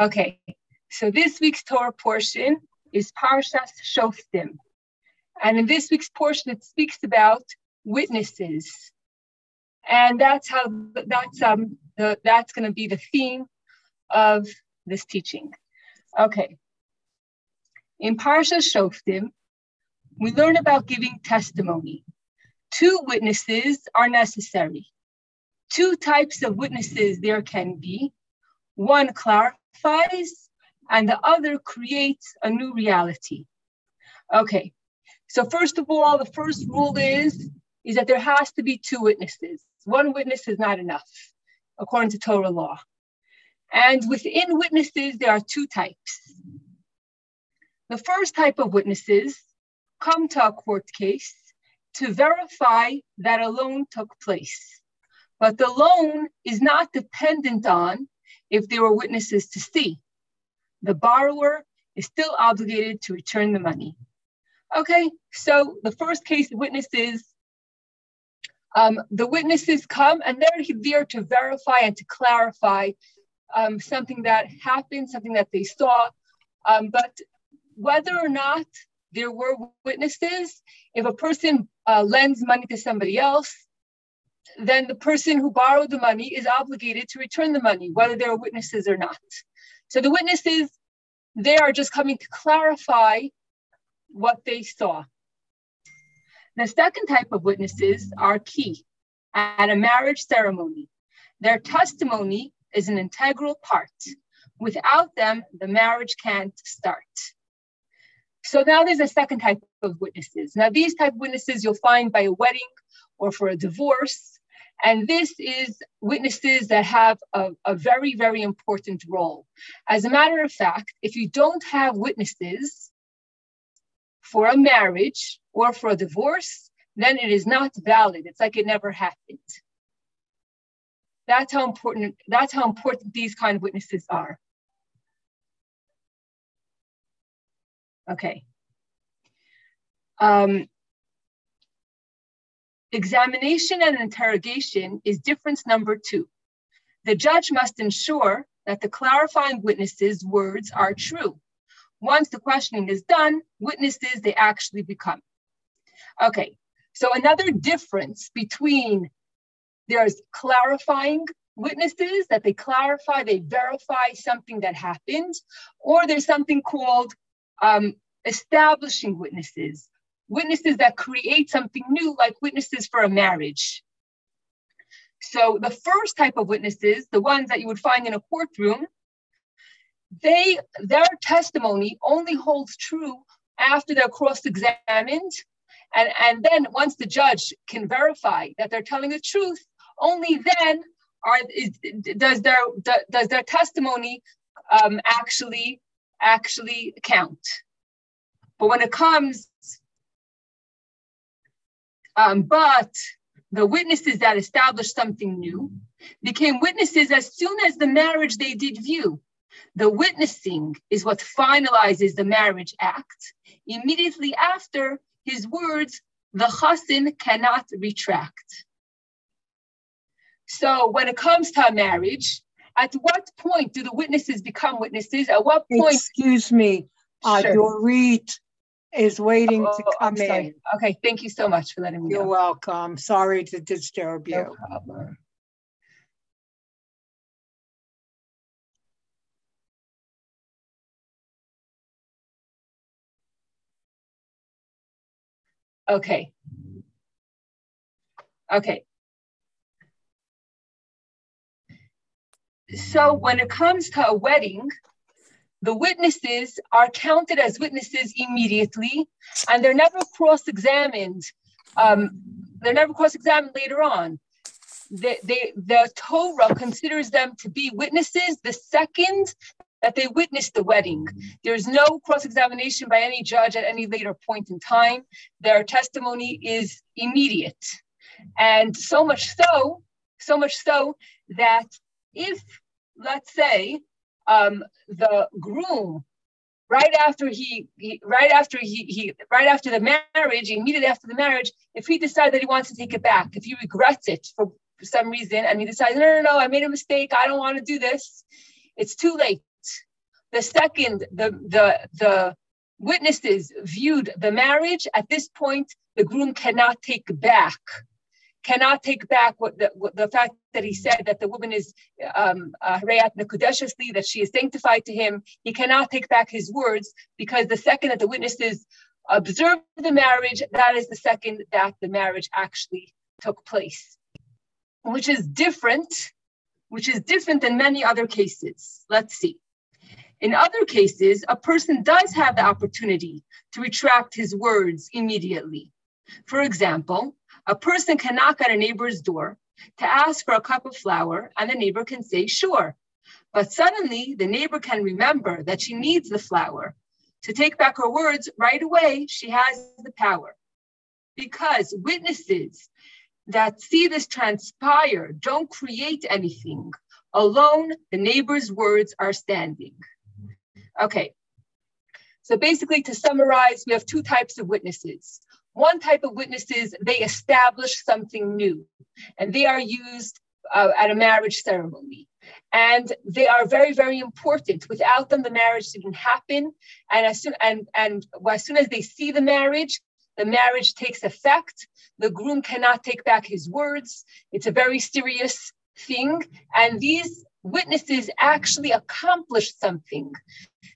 Okay, so this week's Torah portion is Parshas Shoftim. And in this week's portion, it speaks about witnesses. And that's how that's um the, that's going to be the theme of this teaching. Okay. In Parshas Shoftim, we learn about giving testimony. Two witnesses are necessary. Two types of witnesses there can be. One clarifies, and the other creates a new reality. Okay, so first of all, the first rule is, is that there has to be two witnesses. One witness is not enough, according to Torah law. And within witnesses, there are two types. The first type of witnesses come to a court case to verify that a loan took place. But the loan is not dependent on if there were witnesses to see. The borrower is still obligated to return the money. Okay, so the first case witnesses, um, the witnesses come and they're there to verify and to clarify um, something that happened, something that they saw. Um, but whether or not there were witnesses, if a person uh, lends money to somebody else, then the person who borrowed the money is obligated to return the money, whether there are witnesses or not. So the witnesses, they are just coming to clarify what they saw. The second type of witnesses are key at a marriage ceremony. Their testimony is an integral part. Without them, the marriage can't start. So now there's a second type of witnesses. Now these type of witnesses you'll find by a wedding or for a divorce. And this is witnesses that have a, a very, very important role. As a matter of fact, if you don't have witnesses for a marriage or for a divorce, then it is not valid. It's like it never happened. That's how important, that's how important these kind of witnesses are. Okay. Um, examination and interrogation is difference number two. The judge must ensure that the clarifying witnesses' words are true. Once the questioning is done, witnesses they actually become. Okay, so another difference between there's clarifying witnesses that they clarify, they verify something that happened, or there's something called um, establishing witnesses, witnesses that create something new, like witnesses for a marriage. So the first type of witnesses, the ones that you would find in a courtroom, they their testimony only holds true after they're cross-examined. And, and then once the judge can verify that they're telling the truth, only then are is, does their does their testimony um, actually actually count. But when it comes, um, but the witnesses that established something new became witnesses as soon as the marriage they did view. The witnessing is what finalizes the marriage act. Immediately after his words, the chassin cannot retract. So when it comes to a marriage, at what point do the witnesses become witnesses? At what point? Excuse me, uh, sure. Dorit is waiting oh, to come in. Okay, thank you so much for letting me You're know. welcome. Sorry to disturb you. No problem. Okay. Okay. So when it comes to a wedding, the witnesses are counted as witnesses immediately, and they're never cross-examined. Um, they're never cross-examined later on. The, they, the Torah considers them to be witnesses the second that they witnessed the wedding. There's no cross-examination by any judge at any later point in time. Their testimony is immediate. And so much so, so much so that if, let's say, um, the groom right after he, he, right after he, he right after the marriage immediately after the marriage if he decides that he wants to take it back if he regrets it for, some reason and he decides no no no i made a mistake i don't want to do this it's too late. The second the the the witnesses viewed the marriage, at this point, the groom cannot take back, cannot take back what the, what the fact that he said that the woman is um, uh, that she is sanctified to him. He cannot take back his words because the second that the witnesses observe the marriage, that is the second that the marriage actually took place, which is different, which is different than many other cases. Let's see. In other cases, a person does have the opportunity to retract his words immediately. For example, a person can knock at a neighbor's door to ask for a cup of flour, and the neighbor can say, sure. But suddenly, the neighbor can remember that she needs the flour. To take back her words right away, she has the power. Because witnesses that see this transpire don't create anything. Alone, the neighbor's words are standing. Okay. So basically, to summarize, we have two types of witnesses. One type of witnesses, they establish something new, and they are used uh, at a marriage ceremony. And they are very, very important. Without them, the marriage didn't happen. And as soon and and as soon as they see the marriage, the marriage takes effect. The groom cannot take back his words. It's a very serious thing. And these witnesses actually accomplished something.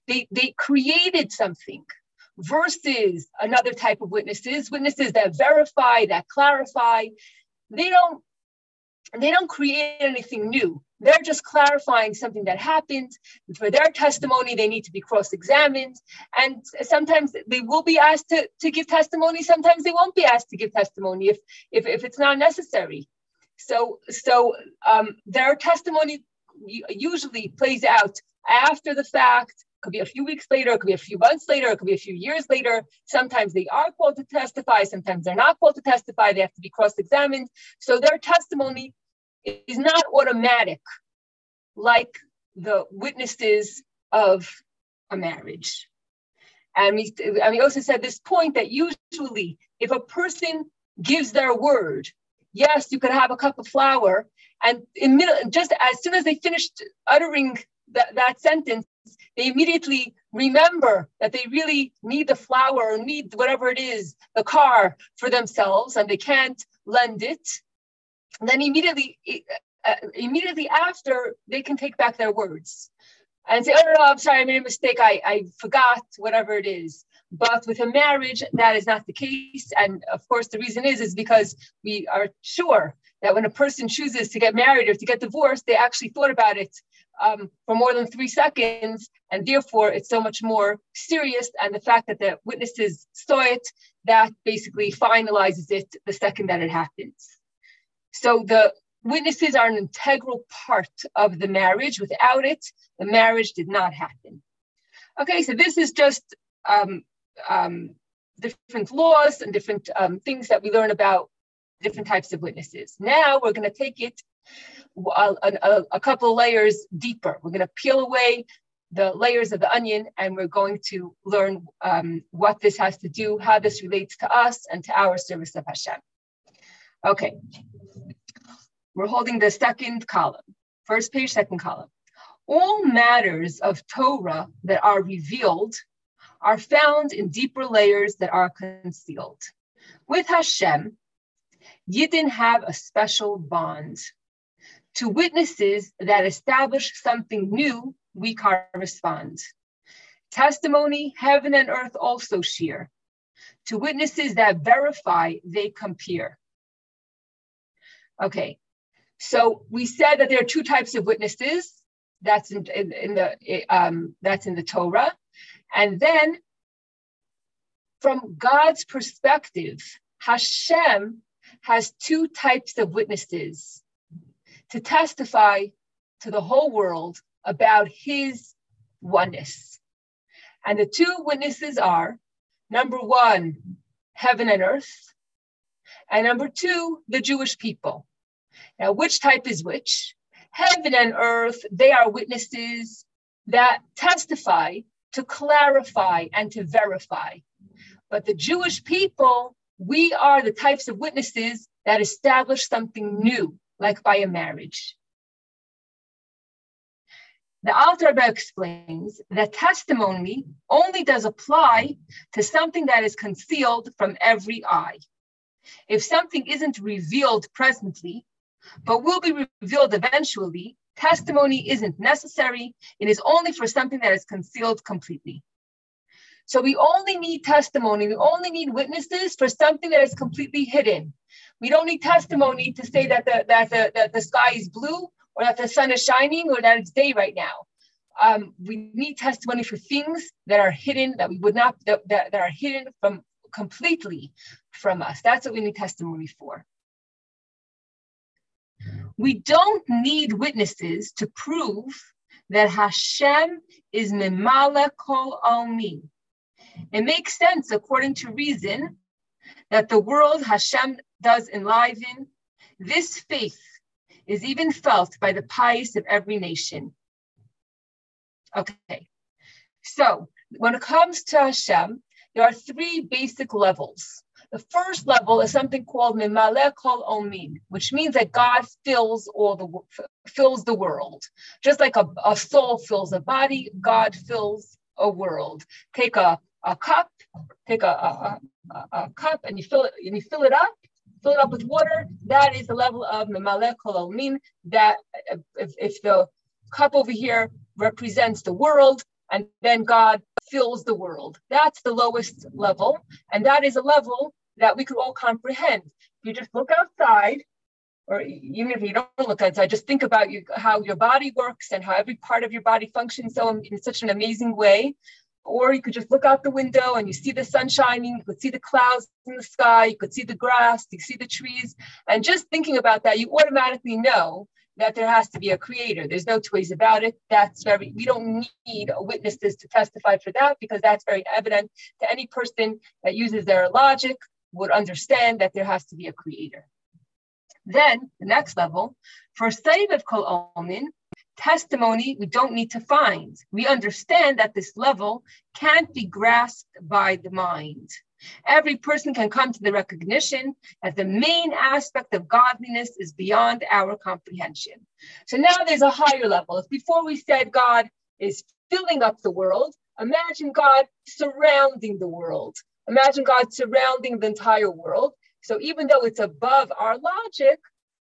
They, they created something versus another type of witnesses, witnesses that verify, that clarify. They don't they don't create anything new. They're just clarifying something that happened. For their testimony, they need to be cross-examined. And sometimes they will be asked to, to give testimony. Sometimes they won't be asked to give testimony if, if, if it's not necessary. So, so um, their testimony usually plays out after the fact. Could be a few weeks later, it could be a few months later, it could be a few years later. Sometimes they are called to testify, sometimes they're not called to testify, they have to be cross examined. So their testimony is not automatic like the witnesses of a marriage. And we, and we also said this point that usually if a person gives their word, yes, you could have a cup of flour, and in middle, just as soon as they finished uttering that, that sentence, they immediately remember that they really need the flour or need whatever it is, the car for themselves, and they can't lend it. And then immediately, uh, immediately after, they can take back their words and say, "Oh no, no, I'm sorry, I made a mistake. I, I forgot whatever it is." But with a marriage, that is not the case. And of course, the reason is is because we are sure that when a person chooses to get married or to get divorced, they actually thought about it um, for more than three seconds, and therefore it's so much more serious. And the fact that the witnesses saw it, that basically finalizes it the second that it happens. So the witnesses are an integral part of the marriage. Without it, the marriage did not happen. Okay, so this is just um, um, different laws and different um, things that we learn about different types of witnesses. Now we're going to take it a, a, a couple layers deeper. We're going to peel away the layers of the onion and we're going to learn um, what this has to do, how this relates to us and to our service of Hashem. Okay, we're holding the second column, first page, second column. All matters of Torah that are revealed are found in deeper layers that are concealed. With Hashem, Yidden have a special bond. To witnesses that establish something new, we correspond. Testimony, heaven and earth also share. To witnesses that verify, they compare. Okay, so we said that there are two types of witnesses. That's in, in, in the um, that's in the Torah, and then from God's perspective, Hashem has two types of witnesses to testify to the whole world about his oneness. And the two witnesses are number one, heaven and earth, and number two, the Jewish people. Now, which type is which? Heaven and earth, they are witnesses that testify to clarify and to verify. But the Jewish people we are the types of witnesses that establish something new, like by a marriage. The Alter Rebbe explains that testimony only does apply to something that is concealed from every eye. If something isn't revealed presently, but will be revealed eventually, testimony isn't necessary. It is only for something that is concealed completely. So we only need testimony. We only need witnesses for something that is completely hidden. We don't need testimony to say that the, that the, that the sky is blue or that the sun is shining or that it's day right now. Um, we need testimony for things that are hidden that we would not that, that, that are hidden from completely from us. That's what we need testimony for. We don't need witnesses to prove that Hashem is Mimala Kol Almi, it makes sense, according to reason, that the world Hashem does enliven. This faith is even felt by the pious of every nation. Okay, so when it comes to Hashem, there are three basic levels. The first level is something called Mimale Kol Omin, which means that God fills all the fills the world. Just like a, a soul fills a body, God fills a world. Take a a cup, take a, a, a, a, cup and you fill it and you fill it up, fill it up with water. That is the level of memalek mean that uh, if, if the cup over here represents the world and then God fills the world. That's the lowest level. And that is a level that we could all comprehend. If you just look outside, or even if you don't look outside, just think about you, how your body works and how every part of your body functions so in such an amazing way or you could just look out the window and you see the sun shining, you could see the clouds in the sky, you could see the grass, you see the trees. And just thinking about that, you automatically know that there has to be a creator. There's no two ways about it. That's very, we don't need witnesses to testify for that because that's very evident to any person that uses their logic would understand that there has to be a creator. Then the next level, for Sovev Kol Omin, testimony we don't need to find. We understand that this level can't be grasped by the mind. Every person can come to the recognition that the main aspect of godliness is beyond our comprehension. So now there's a higher level. If before we said God is filling up the world, imagine God surrounding the world. Imagine God surrounding the entire world. So even though it's above our logic,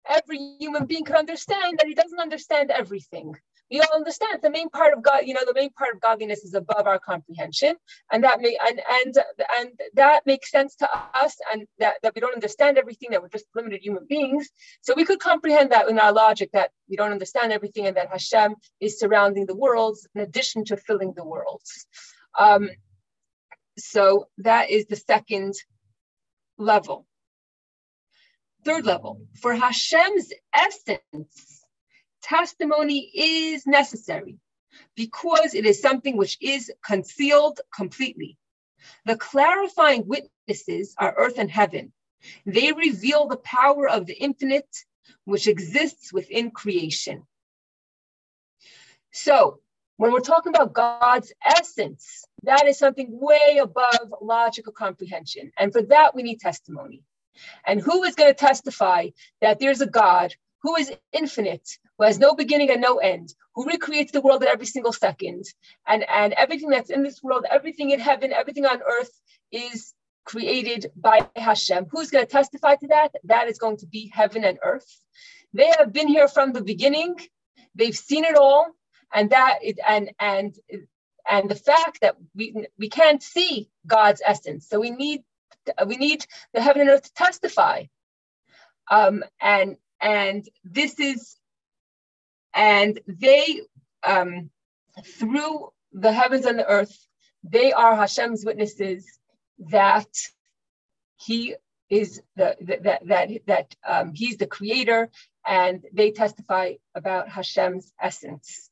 every human being could understand that he doesn't understand everything. We all understand the main part of God, you know, the main part of godliness is above our comprehension. And that may and and and that makes sense to us, and that, that we don't understand everything, that we're just limited human beings. So we could comprehend that in our logic that we don't understand everything and that Hashem is surrounding the worlds in addition to filling the worlds. Um, so that is the second level. Third level, for Hashem's essence, testimony is necessary because it is something which is concealed completely. The clarifying witnesses are earth and heaven. They reveal the power of the infinite which exists within creation. So, when we're talking about God's essence, that is something way above logical comprehension. And for that, we need testimony. And who is going to testify that there's a God who is infinite, who has no beginning and no end, who recreates the world at every single second, and, and everything that's in this world, everything in heaven, everything on earth is created by Hashem. Who's going to testify to that? That is going to be heaven and earth. They have been here from the beginning. They've seen it all, and that it, and and and the fact that we we can't see God's essence, so we need we need the heaven and earth to testify. Um, and and this is and they um, through the heavens and the earth, they are Hashem's witnesses that He is the, the that that that um, He's the Creator, and they testify about Hashem's essence.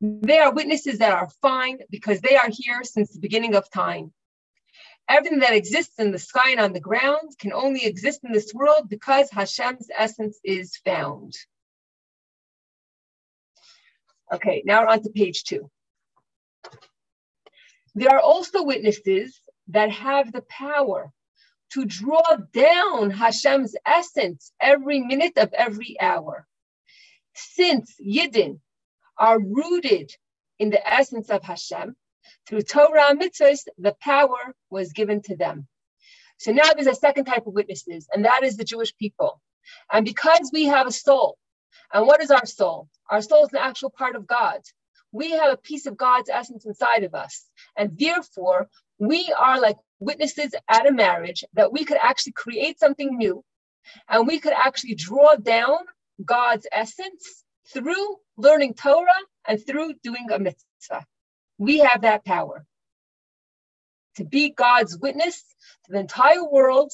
They are witnesses that are fine because they are here since the beginning of time. Everything that exists in the sky and on the ground can only exist in this world because Hashem's essence is found. Okay, now we're on to page two. There are also witnesses that have the power to draw down Hashem's essence every minute of every hour. Since Yidden are rooted in the essence of Hashem, through Torah and mitzvahs, the power was given to them. So now there's a second type of witnesses, and that is the Jewish people. And because we have a soul, and what is our soul? Our soul is an actual part of God. We have a piece of God's essence inside of us. And therefore, we are like witnesses at a marriage that we could actually create something new and we could actually draw down God's essence through learning Torah and through doing a mitzvah. We have that power to be God's witness to the entire world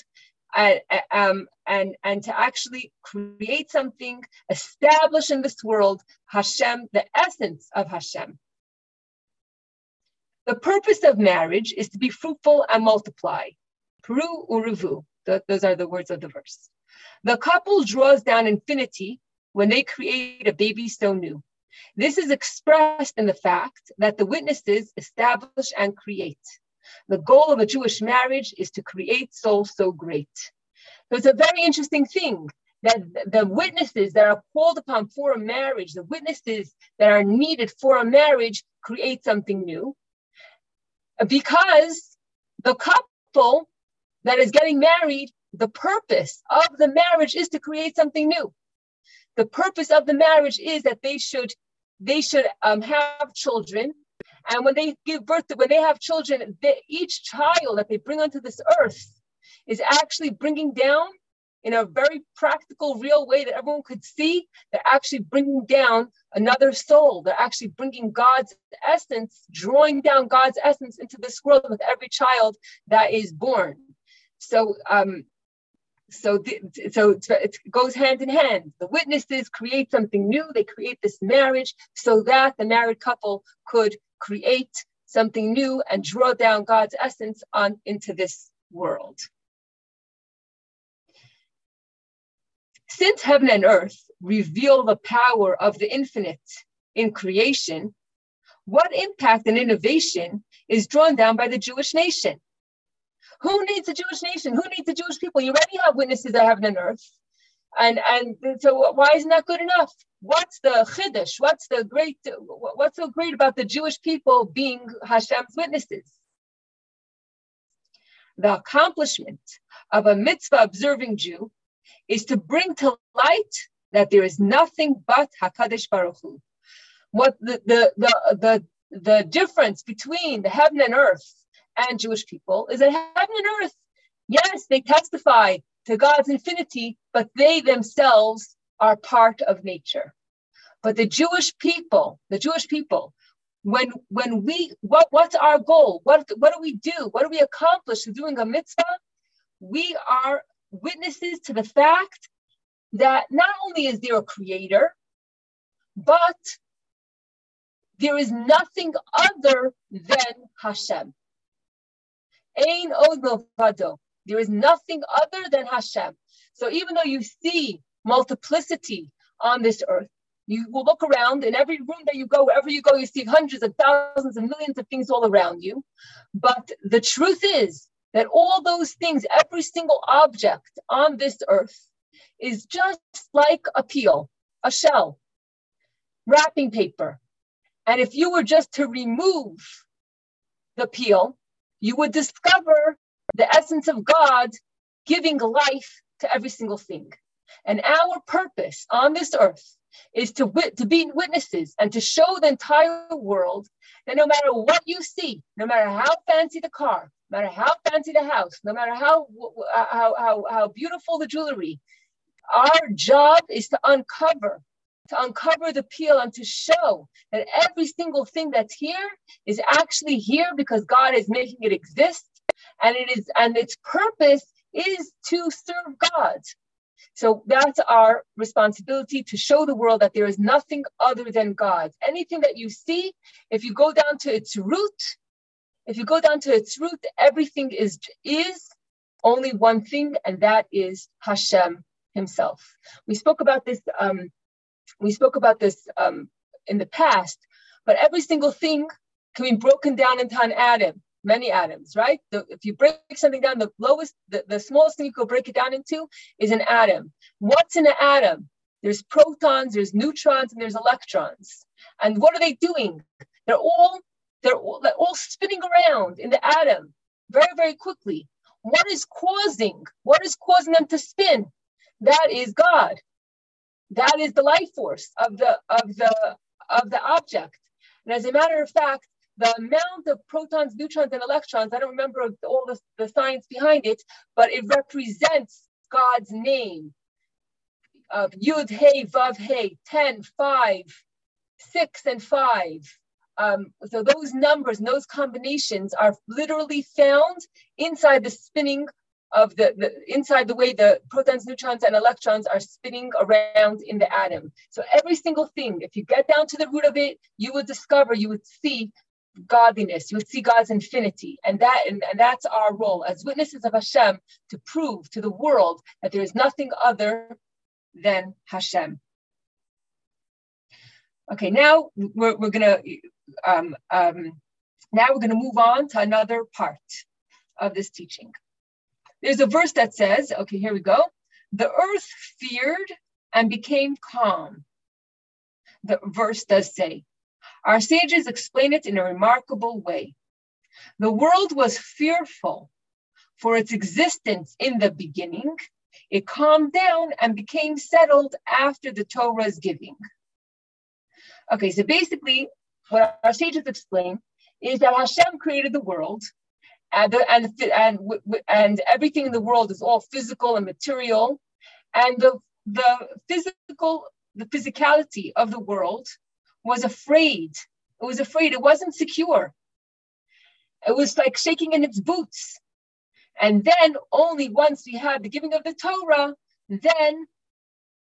and, um, and, and to actually create something, establish in this world Hashem, the essence of Hashem. The purpose of marriage is to be fruitful and multiply. Peru uruvu. Those are the words of the verse. The couple draws down infinity when they create a baby so new. This is expressed in the fact that the witnesses establish and create. The goal of a Jewish marriage is to create souls so great. So it's a very interesting thing that the witnesses that are called upon for a marriage, the witnesses that are needed for a marriage, create something new. Because the couple that is getting married, the purpose of the marriage is to create something new. The purpose of the marriage is that they should they should um, have children and when they give birth to, when they have children, they, each child that they bring onto this earth is actually bringing down in a very practical, real way that everyone could see. They're actually bringing down another soul. They're actually bringing God's essence, drawing down God's essence into this world with every child that is born. So, um, so, the, so it goes hand in hand. The witnesses create something new. They create this marriage so that the married couple could create something new and draw down God's essence on into this world. Since heaven and earth reveal the power of the infinite in creation, what impact and innovation is drawn down by the Jewish nation? Who needs a Jewish nation? Who needs the Jewish people? You already have witnesses of heaven and earth. And, and so why isn't that good enough? What's the chiddush? What's the great? What's so great about the Jewish people being Hashem's witnesses? The accomplishment of a mitzvah observing Jew is to bring to light that there is nothing but Hakadosh Baruch Hu. What the the the the, the difference between the heaven and earth and Jewish people is that heaven and earth, yes, they testify to God's infinity, but they themselves are part of nature. But the Jewish people, the Jewish people, when when we what what's our goal? What what do we do? What do we accomplish through doing a mitzvah? We are witnesses to the fact that not only is there a creator, but there is nothing other than Hashem. Ein od there is nothing other than Hashem. So even though you see multiplicity on this earth, you will look around in every room that you go, wherever you go, you see hundreds of thousands and millions of things all around you. But the truth is that all those things, every single object on this earth, is just like a peel, a shell, wrapping paper. And if you were just to remove the peel, you would discover the essence of God giving life to every single thing. And our purpose on this earth is to, wit- to be witnesses and to show the entire world that no matter what you see, no matter how fancy the car, no matter how fancy the house, no matter how, how, how, how beautiful the jewelry, our job is to uncover to uncover the peel and to show that every single thing that's here is actually here because God is making it exist and it is and its purpose is to serve God. So that's our responsibility to show the world that there is nothing other than God. Anything that you see, if you go down to its root, if you go down to its root, everything is is only one thing, and that is Hashem Himself. We spoke about this. Um, we spoke about this um, in the past, but every single thing can be broken down into an atom many atoms, right? The, if you break something down, the lowest, the, the smallest thing you could break it down into is an atom. What's in an atom? there's protons, there's neutrons, and there's electrons. And what are they doing? They're all they're all, they're all spinning around in the atom very, very quickly. What is causing? What is causing them to spin? That is God. That is the life force of the of the of the object. And as a matter of fact, the amount of protons, neutrons, and electrons, I don't remember all the, the science behind it, but it represents God's name of Yud, Hey, Vav, Hey, 10, 5, 6, and 5. Um, so those numbers and those combinations are literally found inside the spinning of the, the inside the way the protons, neutrons, and electrons are spinning around in the atom. So every single thing, if you get down to the root of it, you would discover, you would see godliness. You would see God's infinity. And that and, and that's our role as witnesses of Hashem to prove to the world that there is nothing other than Hashem. Okay, now we're, we're gonna um, um, now we're gonna move on to another part of this teaching. There's a verse that says, okay, here we go. The earth feared and became calm. The verse does say, our sages explain it in a remarkable way. The world was fearful for its existence in the beginning. It calmed down and became settled after the Torah's giving. Okay, so basically, what our sages explain is that Hashem created the world, and and and and everything in the world is all physical and material, and the the physical the physicality of the world was afraid. It was afraid. It wasn't secure. It was like shaking in its boots. And then only once we had the giving of the Torah, then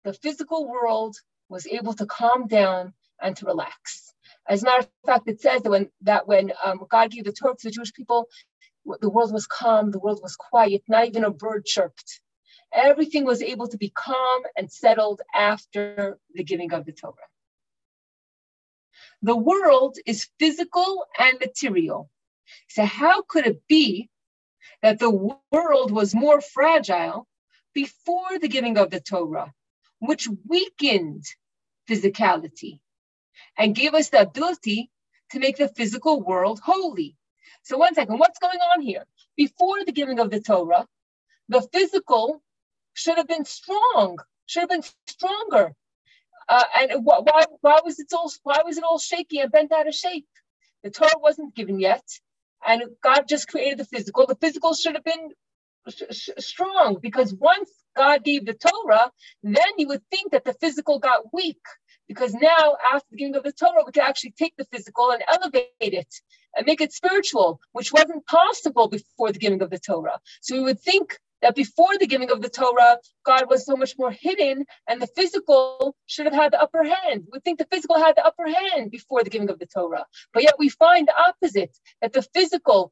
the physical world was able to calm down and to relax. As a matter of fact, it says that when that when um, God gave the Torah to the Jewish people, the world was calm, the world was quiet, not even a bird chirped. Everything was able to be calm and settled after the giving of the Torah. The world is physical and material. So, how could it be that the world was more fragile before the giving of the Torah, which weakened physicality and gave us the ability to make the physical world holy? So, one second, what's going on here? Before the giving of the Torah, the physical should have been strong, should have been stronger. Uh, and why, why was it all why was it all shaky and bent out of shape? The Torah wasn't given yet, and God just created the physical. The physical should have been sh- strong because once God gave the Torah, then you would think that the physical got weak because now after the giving of the Torah, we can actually take the physical and elevate it and make it spiritual, which wasn't possible before the giving of the Torah. So we would think that before the giving of the Torah, God was so much more hidden, and the physical should have had the upper hand. We think the physical had the upper hand before the giving of the Torah, but yet we find the opposite that the physical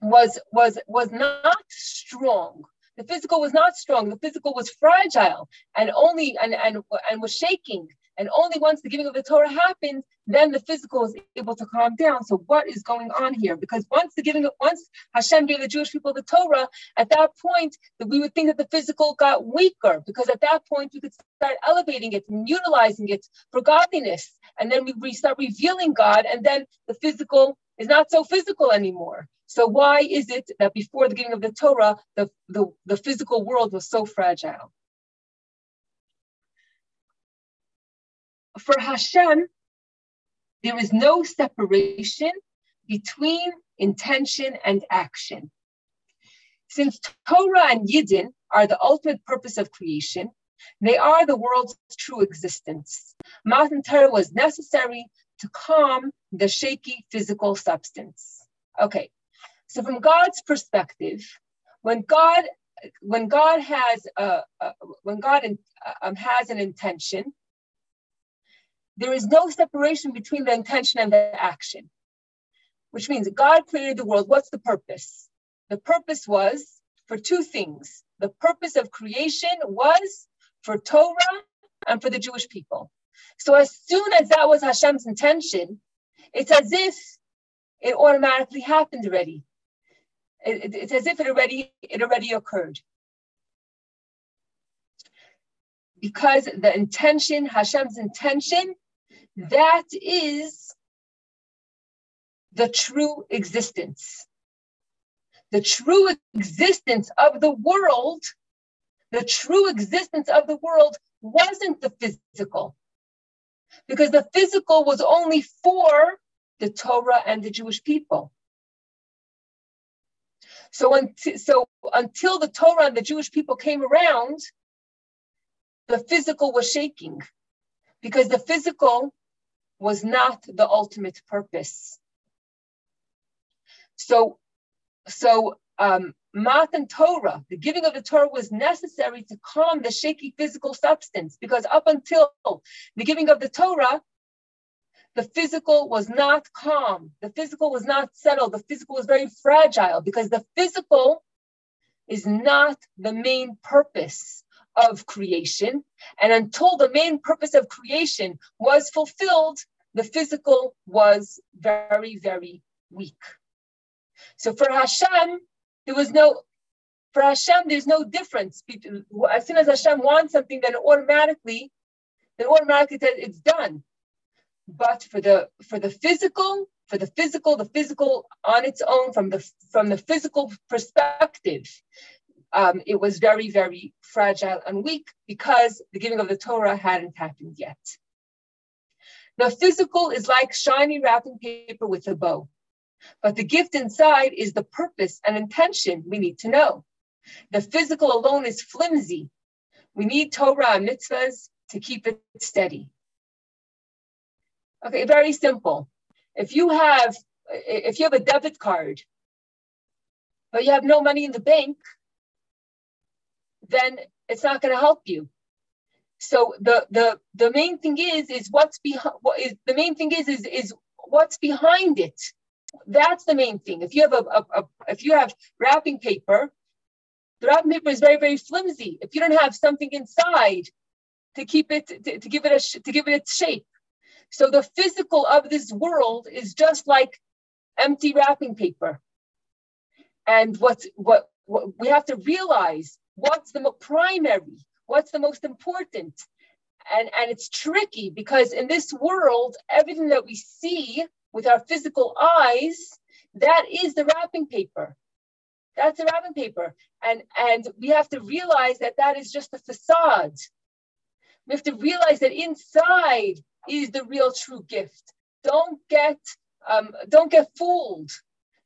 was was was not strong. The physical was not strong. The physical was fragile and only and and and was shaking. And only once the giving of the Torah happened, then the physical is able to calm down. So what is going on here? Because once the giving of once Hashem gave the Jewish people the Torah, at that point that we would think that the physical got weaker because at that point we could start elevating it and utilizing it for godliness. And then we start revealing God, and then the physical is not so physical anymore. So why is it that before the giving of the Torah, the, the, the physical world was so fragile? For Hashem, there is no separation between intention and action. Since Torah and Yidden are the ultimate purpose of creation, they are the world's true existence. Matan Torah was necessary to calm the shaky physical substance. Okay, so from God's perspective, when God when God has a, a when God in, um, has an intention, there is no separation between the intention and the action, which means God created the world. What's the purpose? The purpose was for two things. The purpose of creation was for Torah and for the Jewish people. So as soon as that was Hashem's intention, it's as if it automatically happened already. It, it, it's as if it already it already occurred. because the intention, Hashem's intention, that is the true existence. The true existence of the world, the true existence of the world wasn't the physical. Because the physical was only for the Torah and the Jewish people. So, until, so until the Torah and the Jewish people came around, the physical was shaking because the physical was not the ultimate purpose. So, so um, Matan Torah, the giving of the Torah was necessary to calm the shaky physical substance because up until the giving of the Torah, the physical was not calm. The physical was not settled. The physical was very fragile because the physical is not the main purpose of creation. And until the main purpose of creation was fulfilled, the physical was very, very weak. So for Hashem, there was no, for Hashem, there's no difference. As soon as Hashem wants something, then automatically, then automatically it's done. But for the for the physical, for the physical, the physical on its own, from the from the physical perspective, um, it was very, very fragile and weak because the giving of the Torah hadn't happened yet. The physical is like shiny wrapping paper with a bow, but the gift inside is the purpose and intention we need to know. The physical alone is flimsy. We need Torah and mitzvahs to keep it steady. Okay, very simple. If you have if you have a debit card, but you have no money in the bank, then it's not going to help you. So the the the main thing is is what's behind what is the main thing is is is what's behind it. That's the main thing. If you have a, a, a if you have wrapping paper, the wrapping paper is very very flimsy. If you don't have something inside to keep it to, to give it a to give it its shape, so the physical of this world is just like empty wrapping paper. And what, what, what we have to realize what's the primary, what's the most important. And, and it's tricky because in this world, everything that we see with our physical eyes, that is the wrapping paper. That's the wrapping paper. And, and we have to realize that that is just a facade. We have to realize that inside is the real true gift. Don't get um, don't get fooled.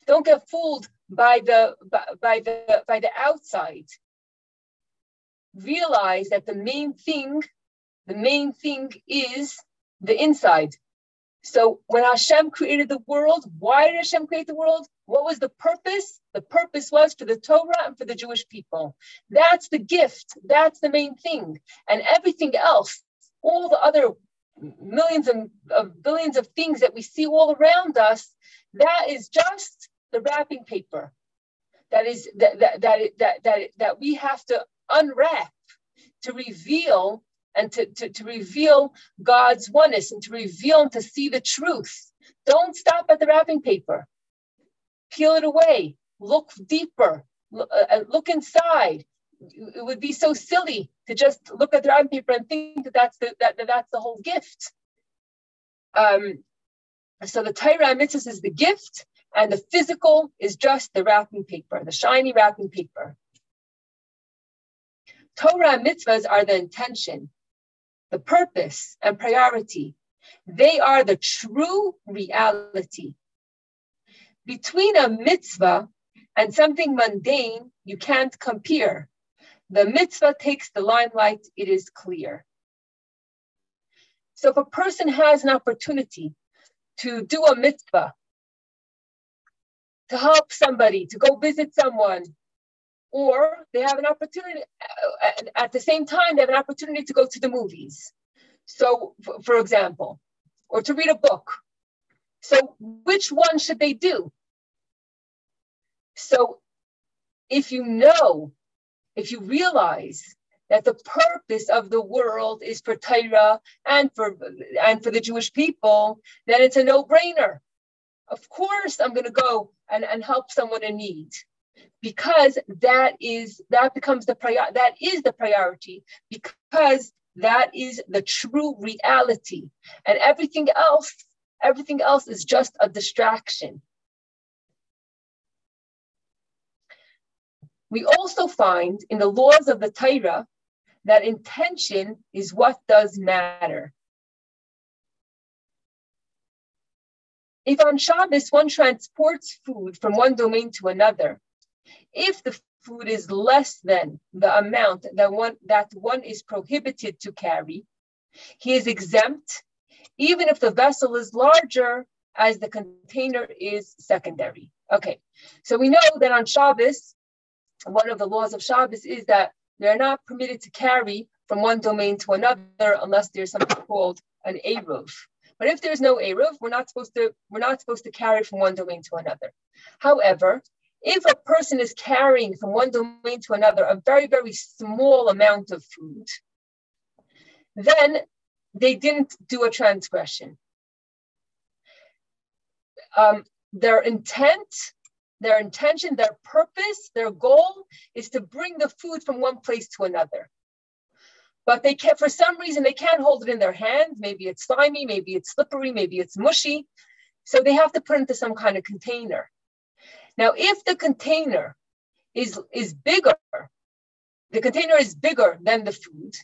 Don't get fooled by the by, by the by the outside. Realize that the main thing, the main thing is the inside. So when Hashem created the world, why did Hashem create the world? What was the purpose? The purpose was for the Torah and for the Jewish people. That's the gift. That's the main thing. And everything else, all the other millions and of billions of things that we see all around us, that is just the wrapping paper. That is that that that that that, that we have to unwrap to reveal and to, to, to reveal God's oneness and to reveal and to see the truth. Don't stop at the wrapping paper. Peel it away. Look deeper. Look, uh, uh look inside it would be so silly to just look at the wrapping paper and think that that's the, that, that that's the whole gift. Um, so the Torah and mitzvahs is the gift, and the physical is just the wrapping paper, the shiny wrapping paper. Torah and mitzvahs are the intention, the purpose, and priority. They are the true reality. Between a mitzvah and something mundane, you can't compare the mitzvah takes the limelight, it is clear. So if a person has an opportunity to do a mitzvah, to help somebody, to go visit someone, or they have an opportunity uh, at the same time, they have an opportunity to go to the movies. So, for example, or to read a book. So, which one should they do? So, if you know if you realize that the purpose of the world is for Torah and for and for the Jewish people, then it's a no-brainer. Of course, I'm going to go and, and help someone in need because that is that becomes the prior that is the priority because That is the true reality. And everything else, everything else is just a distraction. We also find in the laws of the Torah that intention is what does matter. If on Shabbos one transports food from one domain to another, if the food is less than the amount that one, that one is prohibited to carry, he is exempt, even if the vessel is larger as the container is secondary. Okay, so we know that on Shabbos, one of the laws of Shabbos is that they're not permitted to carry from one domain to another unless there's something called an Eruv. But if there's no Eruv, we're not supposed to we're not supposed to carry from one domain to another. However, if a person is carrying from one domain to another a very, very small amount of food, then they didn't do a transgression. Um, their intent, their intention, their purpose, their goal is to bring the food from one place to another. But they can't, for some reason, they can't hold it in their hand. Maybe it's slimy, maybe it's slippery, maybe it's mushy. So they have to put it into some kind of container. Now, if the container is, is bigger, the container is bigger than the food,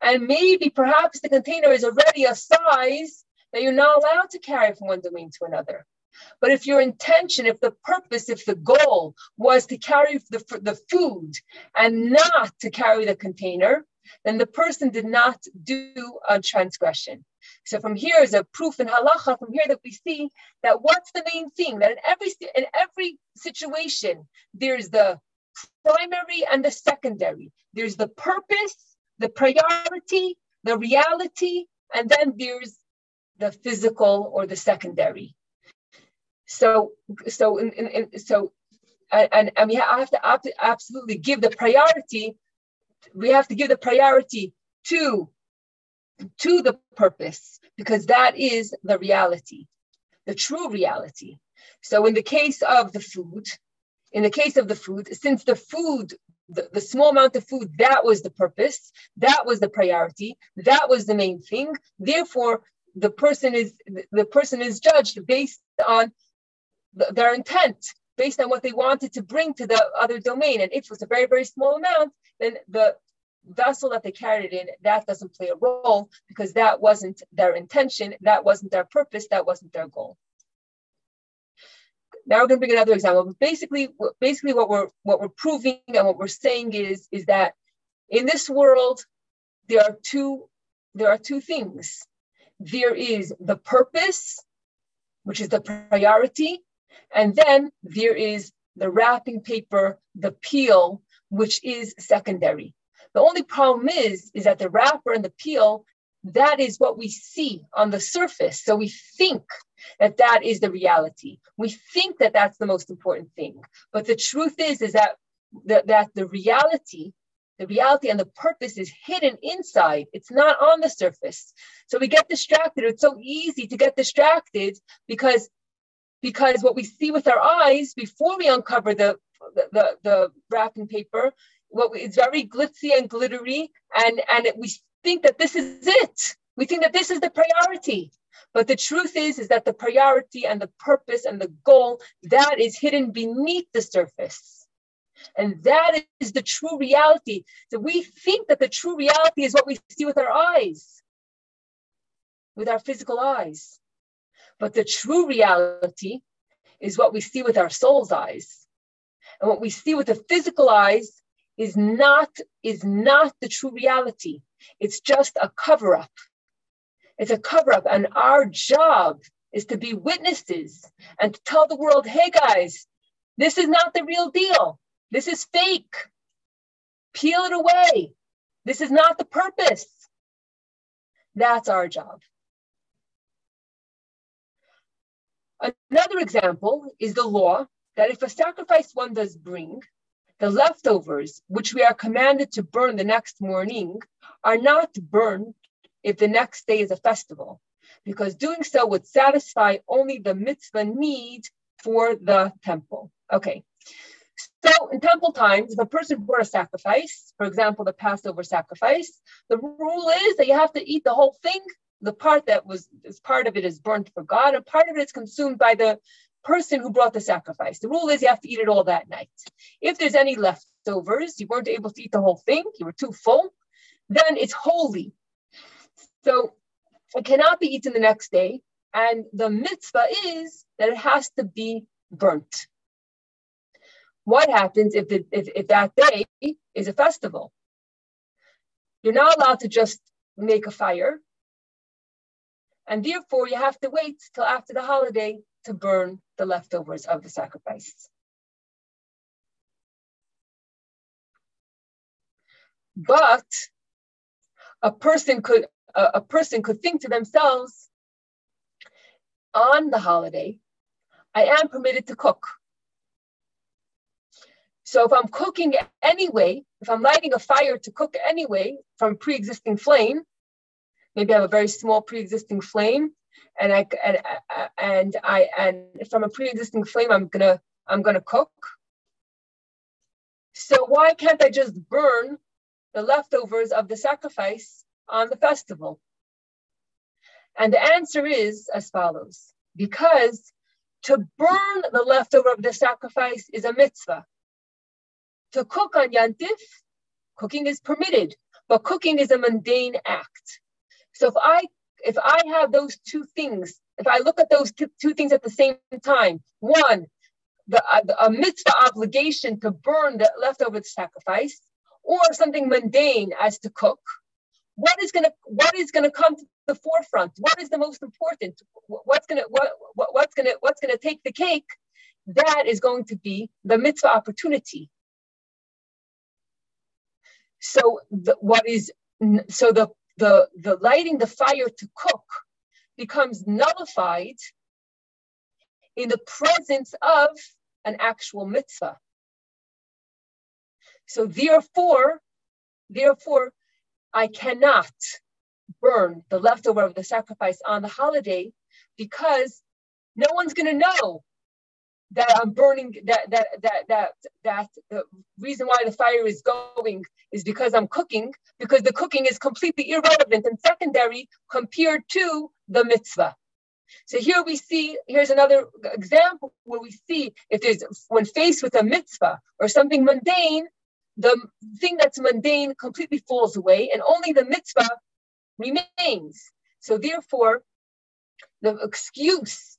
and maybe perhaps the container is already a size that you're not allowed to carry from one domain to another. But if your intention, if the purpose, if the goal was to carry the, the food and not to carry the container, then the person did not do a transgression. So from here is a proof in halacha. From here that we see that what's the main thing that in every in every situation there's the primary and the secondary. There's the purpose, the priority, the reality, and then there's the physical or the secondary. So so in, in, in so and, and we have to absolutely give the priority we have to give the priority to to the purpose because that is the reality the true reality so in the case of the food in the case of the food since the food the, the small amount of food that was the purpose that was the priority that was the main thing therefore the person is the person is judged based on the, their intent based on what they wanted to bring to the other domain. And if it was a very, very small amount, then the vessel that they carried it in, that doesn't play a role because that wasn't their intention, that wasn't their purpose, that wasn't their goal. Now we're going to bring another example. But basically, basically what we're what we're proving and what we're saying is, is that in this world, there are two, there are two things. There is the purpose, which is the priority, and then there is the wrapping paper, the peel, which is secondary. The only problem is, is that the wrapper and the peel, that is what we see on the surface. So we think that that is the reality. We think that that's the most important thing. But the truth is, is that, that, that the reality, the reality and the purpose is hidden inside. It's not on the surface. So we get distracted. It's so easy to get distracted because because what we see with our eyes before we uncover the the, the wrapping paper, what we, it's very glitzy and glittery, and and it, we think that this is it. We think that this is the priority. But the truth is, is that the priority and the purpose and the goal that is hidden beneath the surface. And that is the true reality. So we think that the true reality is what we see with our eyes, with our physical eyes. But the true reality is what we see with our soul's eyes. And what we see with the physical eyes is not, is not the true reality. It's just a cover up. It's a cover up. And our job is to be witnesses and to tell the world, hey guys, this is not the real deal. This is fake. Peel it away. This is not the purpose. That's our job. Another example is the law that if a sacrifice one does bring, the leftovers, which we are commanded to burn the next morning, are not burned if the next day is a festival, because doing so would satisfy only the mitzvah need for the temple. Okay, So in temple times, if a person brought a sacrifice, for example, the Passover sacrifice, the rule is that you have to eat the whole thing. The part that was part of it is burnt for God, and part of it is consumed by the person who brought the sacrifice. The rule is you have to eat it all that night. If there's any leftovers, you weren't able to eat the whole thing, you were too full, then it's holy. So it cannot be eaten the next day. And the mitzvah is that it has to be burnt. What happens if, the, if, if that day is a festival? You're not allowed to just make a fire. And therefore, you have to wait till after the holiday to burn the leftovers of the sacrifice. But a person could a, person could think to themselves, on the holiday, I am permitted to cook. So if I'm cooking anyway, if I'm lighting a fire to cook anyway from pre-existing flame, maybe I have a very small pre-existing flame, and I and, and I and from a pre-existing flame, I'm gonna I'm gonna cook. So why can't I just burn the leftovers of the sacrifice on the festival? And the answer is as follows because to burn the leftover of the sacrifice is a mitzvah. To cook on Yantif, cooking is permitted, but cooking is a mundane act. So if I if I have those two things, if I look at those two, two things at the same time, one, the, uh, a mitzvah obligation to burn the leftover sacrifice, or something mundane as to cook, what is gonna what is gonna come to the forefront? What is the most important? What's gonna what, what what's gonna what's gonna take the cake? That is going to be the mitzvah opportunity. So the, what is so the the the lighting the fire to cook becomes nullified in the presence of an actual mitzvah. So therefore, therefore, I cannot burn the leftover of the sacrifice on the holiday because no one's going to know that I'm burning that that that that that the reason why the fire is going is because I'm cooking because the cooking is completely irrelevant and secondary compared to the mitzvah. So here we see here's another example where we see if there's when faced with a mitzvah or something mundane the thing that's mundane completely falls away and only the mitzvah remains. So therefore, the excuse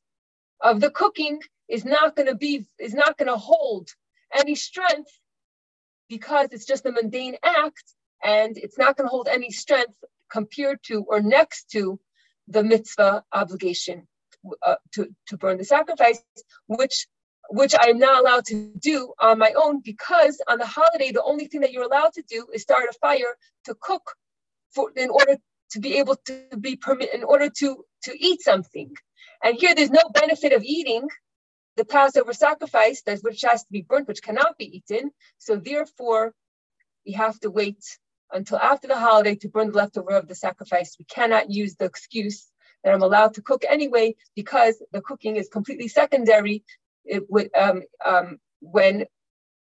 of the cooking is not going to be is not going to hold any strength because it's just a mundane act and it's not going to hold any strength compared to or next to the mitzvah obligation uh, to, to burn the sacrifice, which which I'm not allowed to do on my own because on the holiday, the only thing that you're allowed to do is start a fire to cook for in order to be able to be permit in order to to eat something. And here there's no benefit of eating the Passover sacrifice, that which has to be burnt, which cannot be eaten. So therefore, we have to wait until after the holiday to burn the leftover of the sacrifice. We cannot use the excuse that I'm allowed to cook anyway because the cooking is completely secondary it would um, um, when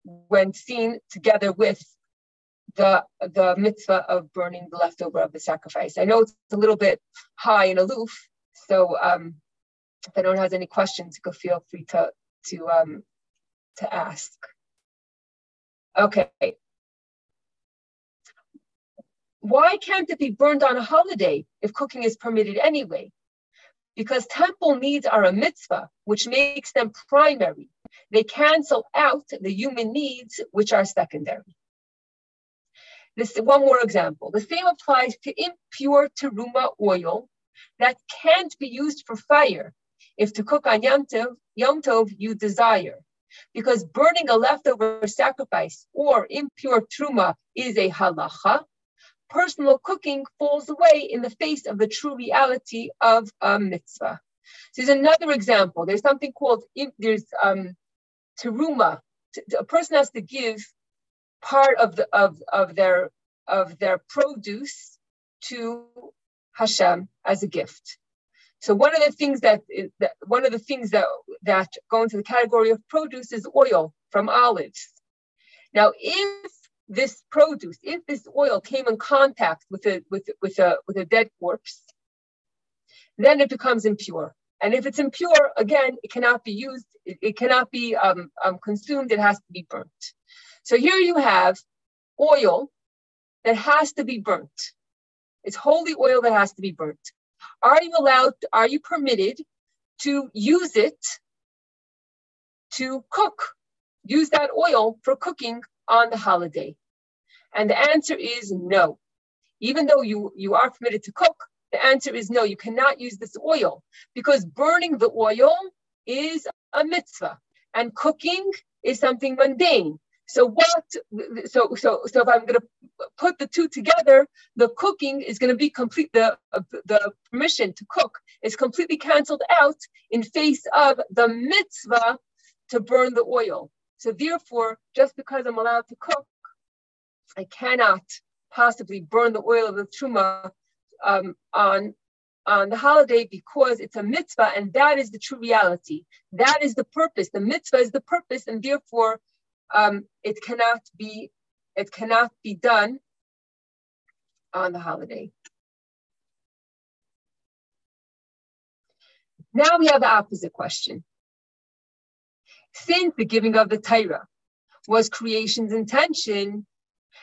when seen together with the the mitzvah of burning the leftover of the sacrifice. I know it's a little bit high and aloof, so um, if anyone has any questions, could feel free to to um, to ask. Okay. Why can't it be burned on a holiday if cooking is permitted anyway? because temple needs are a mitzvah, which makes them primary. They cancel out the human needs, which are secondary. This one more example. The same applies to impure teruma oil that can't be used for fire if to cook on Yom Tov, Yom Tov you desire. Because burning a leftover sacrifice or impure truma is a halacha, personal cooking falls away in the face of the true reality of a mitzvah. So there's another example. There's something called there's um, teruma. A person has to give part of the of of their of their produce to Hashem as a gift. So one of the things that, that one of the things that that go into the category of produce is oil from olives. Now, if this produce, if this oil came in contact with a with with a with a dead corpse, then it becomes impure. And if it's impure, again, it cannot be used. It, it cannot be um, um, consumed. It has to be burnt. So here you have oil that has to be burnt. It's holy oil that has to be burnt. Are you allowed? Are you permitted to use it to cook? Use that oil for cooking on the holiday? And the answer is no. Even though you, you are permitted to cook, the answer is no, you cannot use this oil because burning the oil is a mitzvah and cooking is something mundane. So what? So so so if I'm going to put the two together, the cooking is going to be complete. The uh, the permission to cook is completely canceled out in face of the mitzvah to burn the oil. So therefore, just because I'm allowed to cook, I cannot possibly burn the oil of the truma um, on on the holiday because it's a mitzvah and that is the true reality. That is the purpose. The mitzvah is the purpose, and therefore um, it cannot be it cannot be done on the holiday. Now we have the opposite question. Since the giving of the Torah was creation's intention,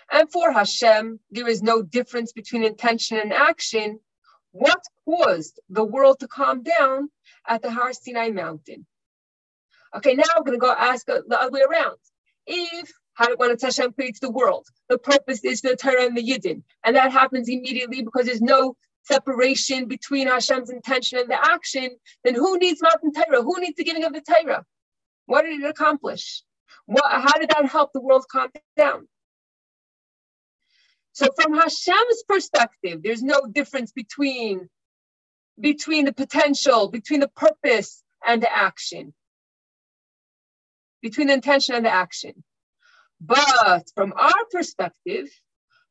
and for Hashem, there is no difference between intention and action. What caused the world to calm down at the Har Sinai mountain? Okay, now I'm going to go ask the other way around. If when Hashem creates the world, the purpose is the Torah and the Yidden, and that happens immediately because there's no separation between Hashem's intention and the action, then who needs Matan Torah? Who needs the giving of the Torah? What did it accomplish? What, how did that help the world calm down? So from Hashem's perspective, there's no difference between, between the potential, between the purpose and the action, between the intention and the action. But from our perspective,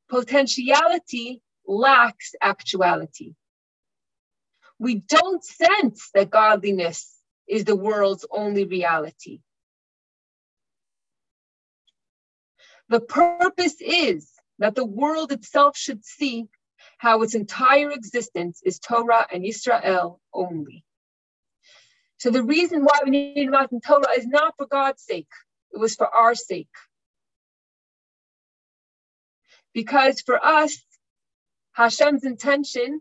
potentiality lacks actuality. We don't sense that godliness is the world's only reality. The purpose is that the world itself should see how its entire existence is Torah and Israel only. So the reason why we need Matan Torah is not for God's sake, it was for our sake. Because for us, Hashem's intention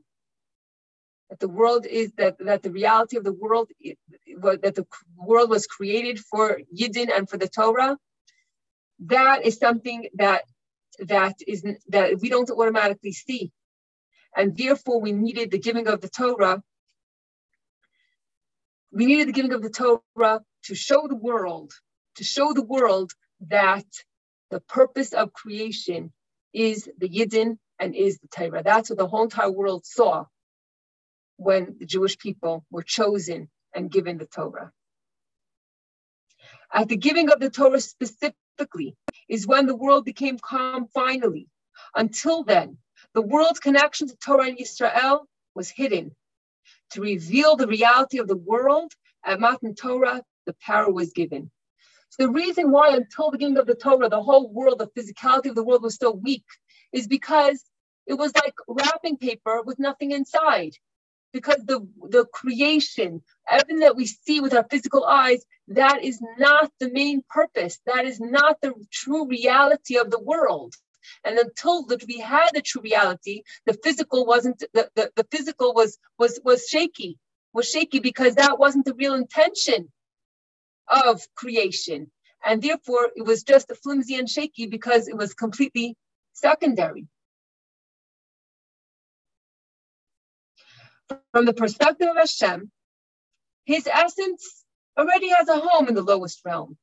that the world is that, that the reality of the world that the world was created for Yidden and for the Torah, that is something that that is that we don't automatically see. And therefore we needed the giving of the Torah. We needed the giving of the Torah to show the world, to show the world that the purpose of creation is the Yidden and is the Torah. That's what the whole entire world saw when the Jewish people were chosen and given the Torah. At the giving of the Torah specifically, is when the world became calm finally. Until then, the world's connection to Torah and Israel was hidden. To reveal the reality of the world at Matan Torah, the power was given. So the reason why until the beginning of the Torah, the whole world, the physicality of the world was so weak is because it was like wrapping paper with nothing inside because the, the creation, everything that we see with our physical eyes, that is not the main purpose. That is not the true reality of the world. And until that we had the true reality, the physical wasn't the, the, the physical was was was shaky, was shaky because that wasn't the real intention of creation. And therefore it was just flimsy and shaky because it was completely secondary. From the perspective of Hashem, his essence already has a home in the lowest realm.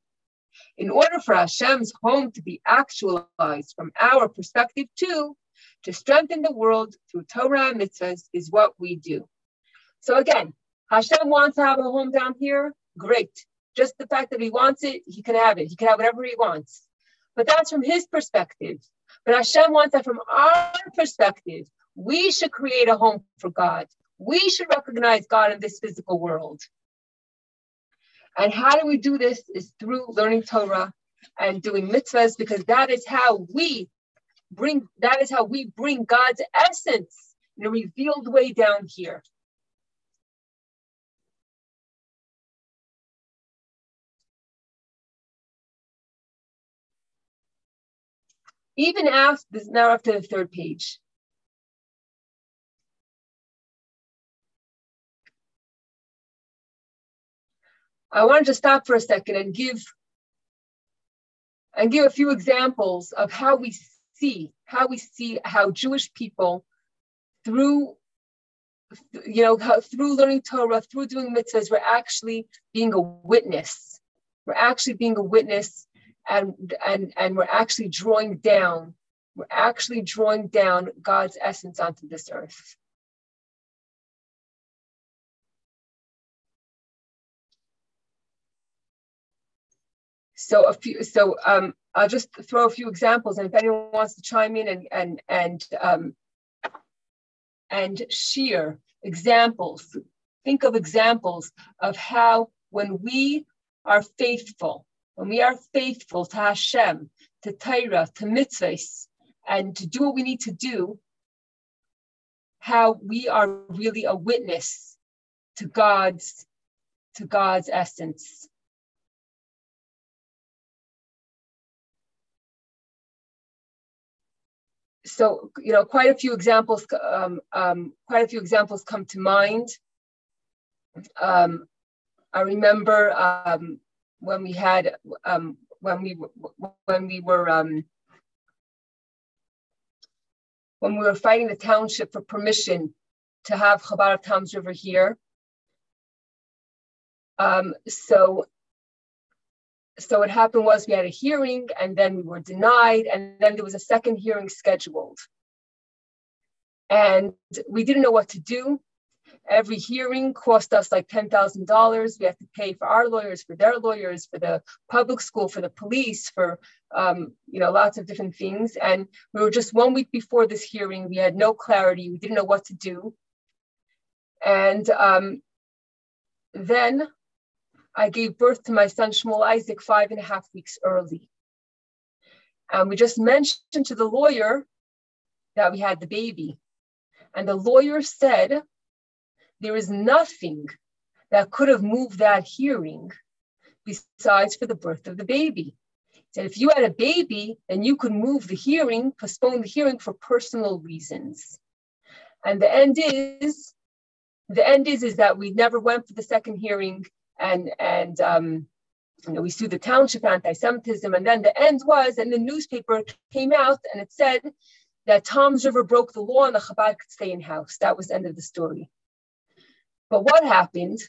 In order for Hashem's home to be actualized from our perspective too, to strengthen the world through Torah and mitzvahs is what we do. So again, Hashem wants to have a home down here. Great. Just the fact that he wants it, he can have it. He can have whatever he wants. But that's from his perspective. But Hashem wants that from our perspective. We should create a home for God. We should recognize God in this physical world. And how do we do this? Is through learning Torah and doing mitzvahs because that is how we bring that is how we bring God's essence in a revealed way down here. Even after this now after the third page. I wanted to stop for a second and give and give a few examples of how we see how we see how Jewish people through you know how, through learning Torah through doing mitzvahs we're actually being a witness we're actually being a witness and and and we're actually drawing down we're actually drawing down God's essence onto this earth. So a few, so um, I'll just throw a few examples, and if anyone wants to chime in and and and um, and share examples, think of examples of how when we are faithful, when we are faithful to Hashem, to Torah, to mitzvahs, and to do what we need to do, how we are really a witness to God's to God's essence. so you know quite a few examples um, um, quite a few examples come to mind um, i remember um, when we had um, when we when we were um, when we were fighting the township for permission to have Chabad of Toms River here. so so what happened was we had a hearing and then we were denied and then there was a second hearing scheduled and we didn't know what to do every hearing cost us like $10000 we have to pay for our lawyers for their lawyers for the public school for the police for um, you know lots of different things and we were just one week before this hearing we had no clarity we didn't know what to do and um, then I gave birth to my son Shmuel Isaac five and a half weeks early. And we just mentioned to the lawyer that we had the baby. And the lawyer said there is nothing that could have moved that hearing besides for the birth of the baby. He said if you had a baby, then you could move the hearing, postpone the hearing for personal reasons. And the end is, the end is, is that we never went for the second hearing and and um, you know, we sued the township anti-Semitism, and then the end was, and the newspaper came out and it said that Toms River broke the law and the Chabad could stay in house. That was the end of the story. But what happened?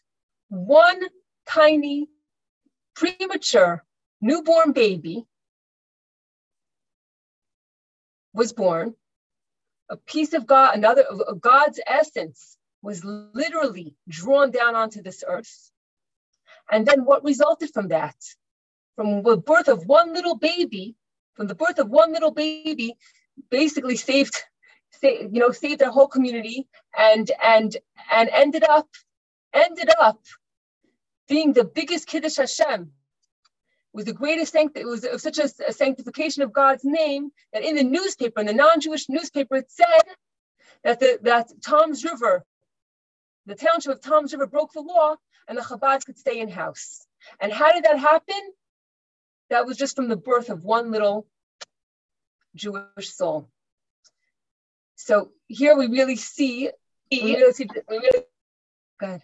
One tiny, premature, newborn baby was born. A piece of God, another of God's essence was literally drawn down onto this earth. And then what resulted from that? From the birth of one little baby, from the birth of one little baby, basically saved, you know, saved their whole community and and and ended up ended up being the biggest kiddush Hashem. It was the greatest was, it was such a, a sanctification of God's name that in the newspaper, in the non-Jewish newspaper, it said that the that Toms River, the township of Toms River broke the law and the Chabad could stay in house. And how did that happen? That was just from the birth of one little Jewish soul. So here we really see, we really see, we really, go ahead.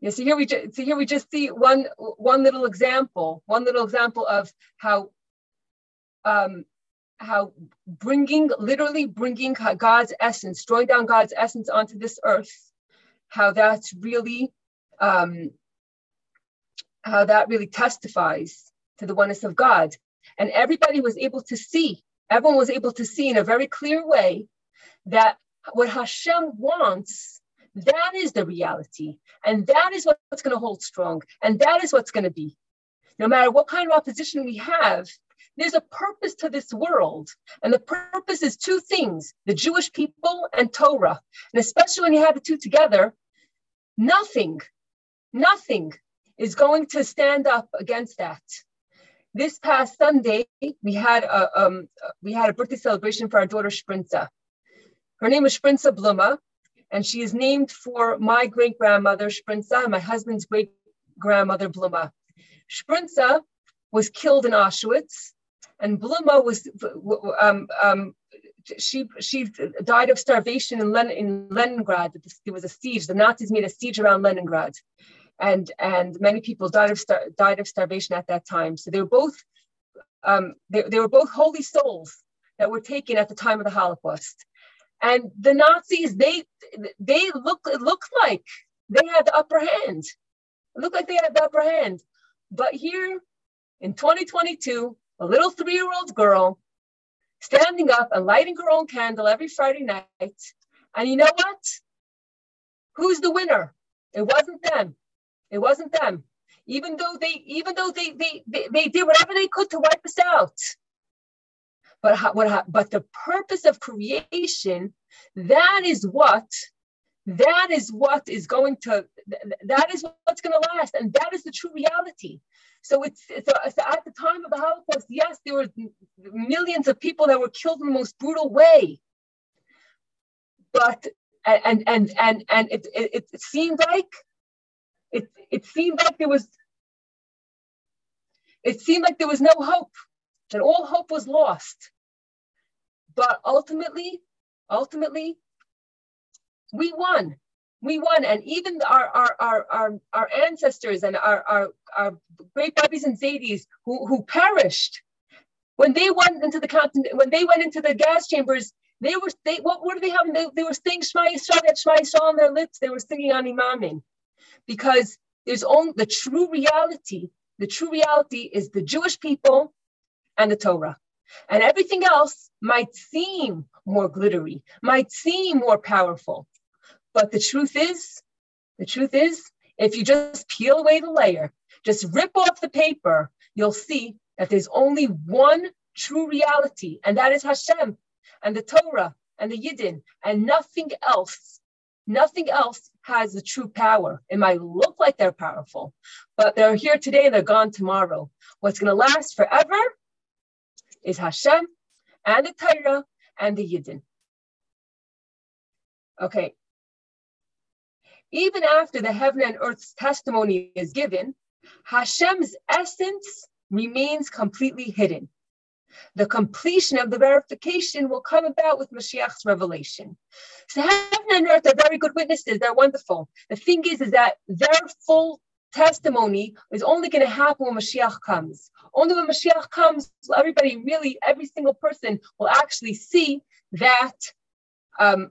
Yeah, so here we just, so here we just see one one little example, one little example of how um, how bringing literally bringing God's essence, drawing down God's essence onto this earth how that's really um, how that really testifies to the oneness of God. And everybody was able to see, everyone was able to see in a very clear way that what Hashem wants, that is the reality. And that is what's going to hold strong. And that is what's going to be. No matter what kind of opposition we have, there's a purpose to this world. And the purpose is two things the Jewish people and Torah. And especially when you have the two together, nothing, nothing is going to stand up against that. This past Sunday, we had a um, we had a birthday celebration for our daughter Sprinza. Her name is Sprinza Bluma, and she is named for my great grandmother Sprinza and my husband's great grandmother Bluma. Sprinza was killed in Auschwitz, and Bluma was um, um, she she died of starvation in, Len, in Leningrad. There was a siege. The Nazis made a siege around Leningrad, and and many people died of star, died of starvation at that time. So they were both um, they, they were both holy souls that were taken at the time of the Holocaust. And the Nazis, they they look it looked like they had the upper hand. It looked like they had the upper hand. But here in 2022, a little three-year-old girl standing up and lighting her own candle every Friday night. And you know what? Who's the winner? It wasn't them. It wasn't them. Even though they, even though they, they, they, they did whatever they could to wipe us out. But what, but the purpose of creation, that is what, that is what is going to, that is what's going to last, and that is the true reality. So it's, it's, uh, a, it's at the time of the Holocaust, yes, there were millions of people that were killed in the most brutal way. But and and and and it it, it seemed like it it seemed like there was it seemed like there was no hope, that all hope was lost. But ultimately, ultimately, we won. We won. And even our our our our, our ancestors and our, our, our great Babis and Zadis who, who perished when they went into the continent, when they went into the gas chambers, they were they what were they having? They, they were saying Shema Yisrael, they on their lips. They were singing Ani Maamin. Because there's only the true reality. The true reality is the Jewish people and the Torah. And everything else might seem more glittery, might seem more powerful. But the truth is, the truth is, if you just peel away the layer, just rip off the paper, you'll see that there's only one true reality, and that is Hashem and the Torah and the Yidden, and nothing else. Nothing else has the true power. It might look like they're powerful, but they're here today and they're gone tomorrow. What's going to last forever is Hashem and the Torah and the Yidden. Okay. Even after the heaven and earth's testimony is given, Hashem's essence remains completely hidden. The completion of the verification will come about with Mashiach's revelation. So heaven and earth are very good witnesses. They're wonderful. The thing is, is that their full testimony is only going to happen when Mashiach comes. Only when Mashiach comes, everybody really, every single person will actually see that, um,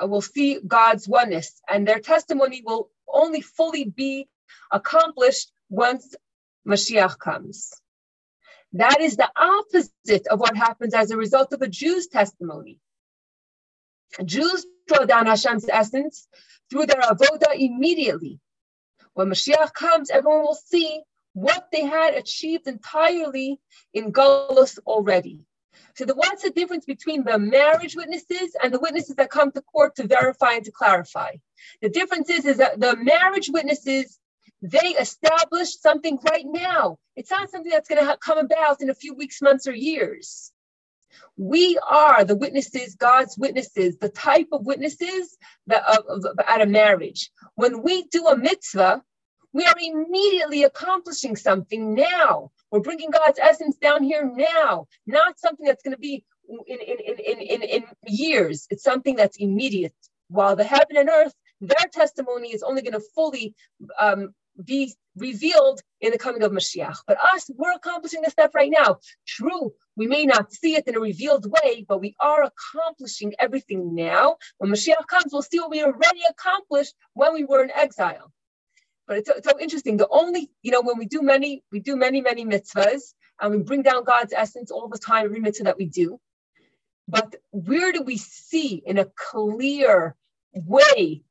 uh, will see God's oneness, and their testimony will only fully be accomplished once Mashiach comes. That is the opposite of what happens as a result of a Jew's testimony. Jews draw down Hashem's essence through their avoda immediately. When Mashiach comes, everyone will see what they had achieved entirely in Golos already. So the, what's the difference between the marriage witnesses and the witnesses that come to court to verify and to clarify? The difference is, is that the marriage witnesses they established something right now. It's not something that's going to come about in a few weeks, months, or years. We are the witnesses, God's witnesses, the type of witnesses that of, of, at a marriage. When we do a mitzvah, we are immediately accomplishing something now. We're bringing God's essence down here now, not something that's going to be in, in, in, in, in years. It's something that's immediate. While the heaven and earth, their testimony is only going to fully um, be revealed in the coming of Mashiach. But us, we're accomplishing this step right now. True, we may not see it in a revealed way, but we are accomplishing everything now. When Mashiach comes, we'll see what we already accomplished when we were in exile. But it's, it's so interesting. The only, you know, when we do many, we do many, many mitzvahs, and we bring down God's essence all the time, every mitzvah that we do. But where do we see in a clear way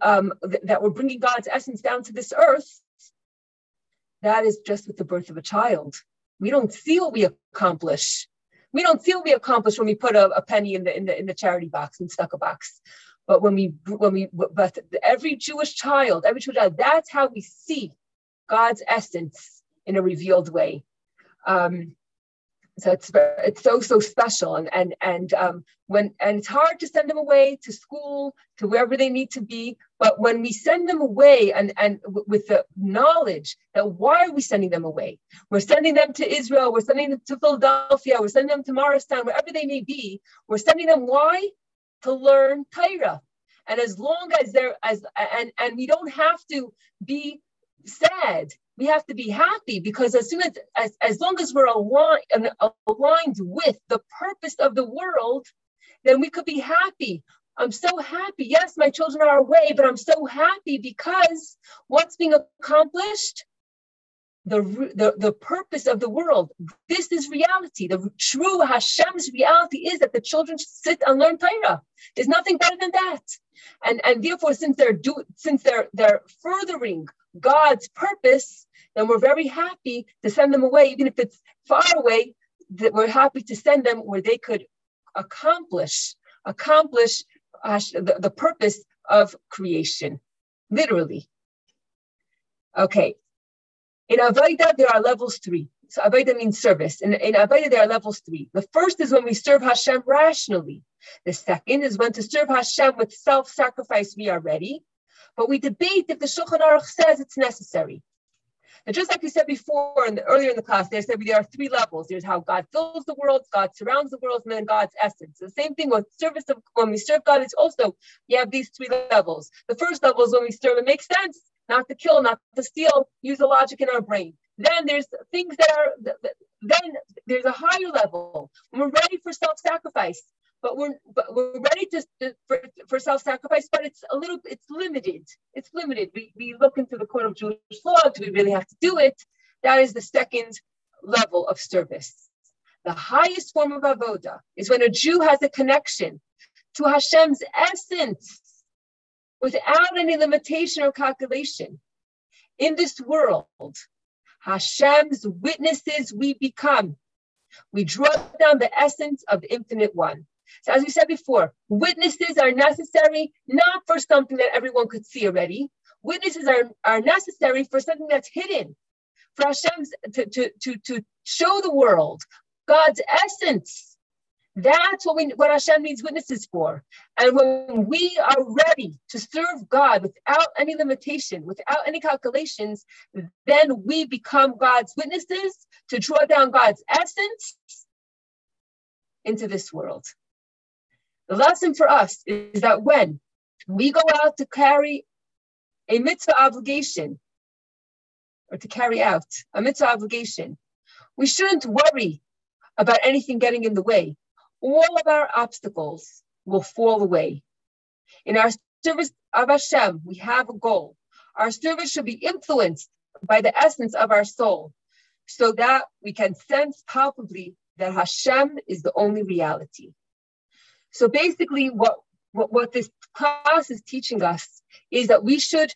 um, th- that we're bringing God's essence down to this earth, that is just with the birth of a child. We don't see what we accomplish. We don't see what we accomplish when we put a, a penny in the, in the in the charity box and tzedakah box. But when we when we but every Jewish child, every Jewish child, that's how we see. God's essence in a revealed way. Um, so it's it's so so special and and and um, when and it's hard to send them away to school to wherever they need to be but when we send them away and and w- with the knowledge that why are we sending them away we're sending them to israel we're sending them to philadelphia we're sending them to morristown wherever they may be we're sending them why to learn Torah. And as long as they're as and and we don't have to be sad we have to be happy because as soon as as, as long as we're aligned, aligned with the purpose of the world then we could be happy i'm so happy yes my children are away but i'm so happy because what's being accomplished the, the, the purpose of the world. This is reality. The true Hashem's reality is that the children sit and learn Torah. There's nothing better than that. And, and therefore, since they're do, since they're they're furthering God's purpose, then we're very happy to send them away, even if it's far away, that we're happy to send them where they could accomplish, accomplish uh, the, the purpose of creation, literally. Okay. In Avoda, there are levels three. So Avoda means service. In, in Avoda, there are levels three. The first is when we serve Hashem rationally. The second is when to serve Hashem with self-sacrifice we are ready. But we debate if the Shulchan Aruch says it's necessary. And just like we said before, in the, earlier in the class, there said there are three levels. There's how God fills the world, God surrounds the world, and then God's essence. The same thing with service of when we serve God, it's also you have these three levels. The first level is when we serve, it makes sense not to kill, not to steal, use the logic in our brain. Then there's things that are then there's a higher level. When we're ready for self-sacrifice but we're but we're ready to, to for, for self-sacrifice, but it's a little it's limited. It's limited. We, we look into the code of Jewish law. Do we really have to do it? That is the second level of service. The highest form of avoda is when a Jew has a connection to Hashem's essence without any limitation or calculation. In this world, Hashem's witnesses we become. We draw down the essence of infinite one. So as we said before, witnesses are necessary not for something that everyone could see already. Witnesses are, are necessary for something that's hidden, for Hashem's to, to, to, to show the world God's essence. That's what we what Hashem needs witnesses for. And when we are ready to serve God without any limitation, without any calculations, then we become God's witnesses to draw down God's essence into this world. The lesson for us is that when we go out to carry a mitzvah obligation or to carry out a mitzvah obligation, we shouldn't worry about anything getting in the way. All of our obstacles will fall away. In our service of Hashem, we have a goal. Our service should be influenced by the essence of our soul so that we can sense palpably that Hashem is the only reality. So basically, what, what, what this class is teaching us is that we should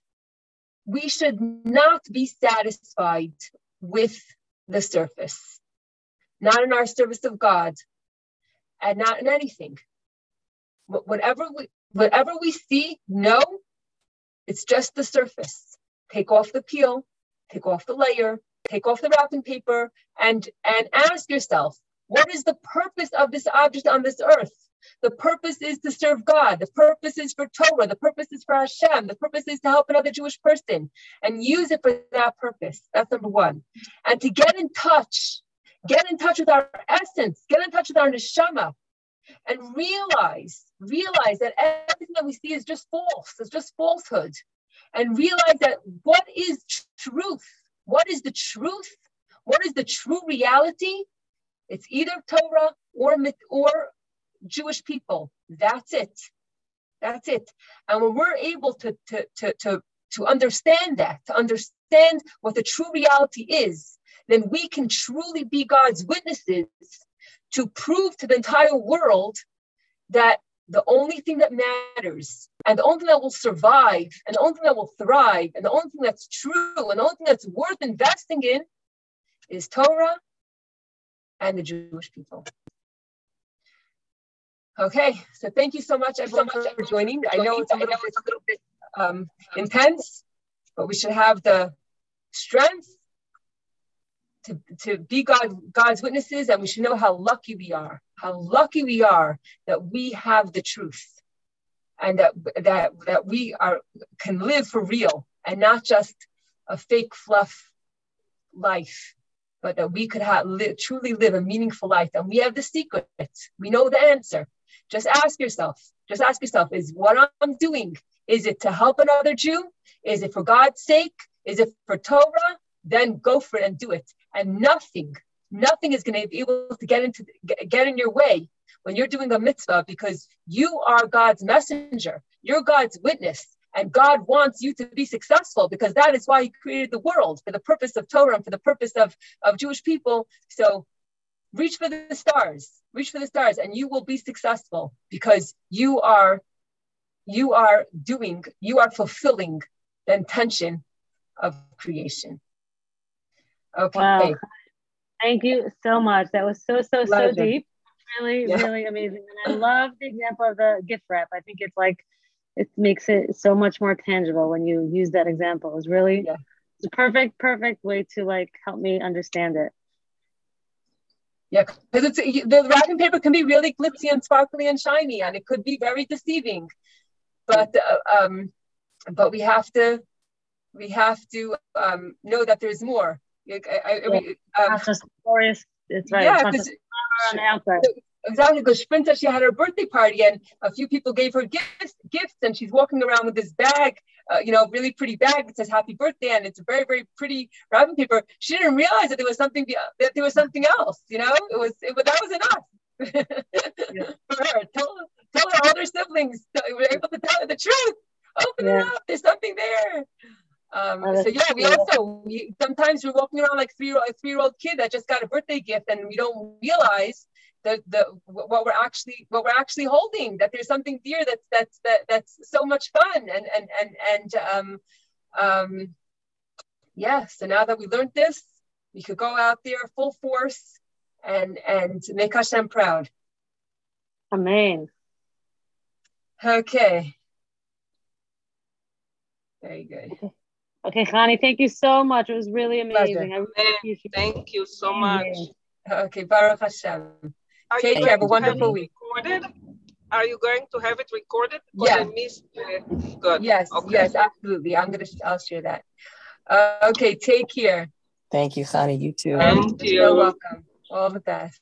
we should not be satisfied with the surface, not in our service of God, and not in anything. Whatever we whatever we see, no, it's just the surface. Take off the peel, take off the layer, take off the wrapping paper, and and ask yourself, what is the purpose of this object on this earth? The purpose is to serve God. The purpose is for Torah. The purpose is for Hashem. The purpose is to help another Jewish person and use it for that purpose. That's number one. And to get in touch, get in touch with our essence, get in touch with our neshama, and realize, realize that everything that we see is just false. It's just falsehood. And realize that what is truth? What is the truth? What is the true reality? It's either Torah or or Jewish people. That's it. That's it. And when we're able to, to, to, to, to understand that, to understand what the true reality is, then we can truly be God's witnesses to prove to the entire world that the only thing that matters and the only thing that will survive and the only thing that will thrive and the only thing that's true and the only thing that's worth investing in is Torah and the Jewish people. Okay, so thank you so much, everyone, so much, for joining. I know it's a little bit, a little bit um, intense, but we should have the strength to, to be God, God's witnesses, and we should know how lucky we are, how lucky we are that we have the truth and that that that we are can live for real and not just a fake fluff life, but that we could have truly live a meaningful life. And we have the secret. We know the answer. Just ask yourself. Just ask yourself: Is what I'm doing? Is it to help another Jew? Is it for God's sake? Is it for Torah? Then go for it and do it. And nothing, nothing is going to be able to get into get in your way when you're doing a mitzvah because you are God's messenger. You're God's witness. And God wants you to be successful because that is why He created the world for the purpose of Torah and for the purpose of, of Jewish people. So reach for the stars, reach for the stars, and you will be successful because you are you are doing, you are fulfilling the intention of creation. Okay. Wow. Thank you so much. That was so, so, Pleasure. so deep. Really, yeah. really amazing. And I love the example of the gift wrap. I think it's like, it makes it so much more tangible when you use that example. It's really, yeah. it's a perfect, perfect way to like help me understand it. Yeah, because it's the wrapping paper can be really glitzy and sparkly and shiny, and it could be very deceiving. But uh, um, but we have to we have to um, know that there's more. Like, I, I, yeah, um, just glorious. It's right. Yeah, because exactly because Sprinta she had her birthday party and a few people gave her gifts gifts and she's walking around with this bag uh, you know really pretty bag that says happy birthday and it's a very very pretty wrapping paper. She didn't realize that there was something that there was something else you know? It was it, that was enough. Yeah. for her. Tell, tell her all her siblings were able to tell her the truth. Open yeah. it up. There's something there. Um, oh, so yeah, we also we, sometimes we're walking around like three a three year old kid that just got a birthday gift, and we don't realize the the what we're actually what we're actually holding. That there's something dear that's that's that that's so much fun, and and and and um, um, yeah. So now that we learned this, we could go out there full force and and make Hashem proud. Amen. Okay. Very good. Okay, Hani, thank you so much. It was really amazing. I really thank you so much. Okay, Baruch Hashem. Are Take care. Have a wonderful week. Recorded? Are you going to have it recorded? Yeah. Good. Yes. Okay. Yes. Absolutely. I'm gonna. I'll share that. Uh, okay. Take care. Thank you, Hani. You too. Thank you. You're welcome. All the best.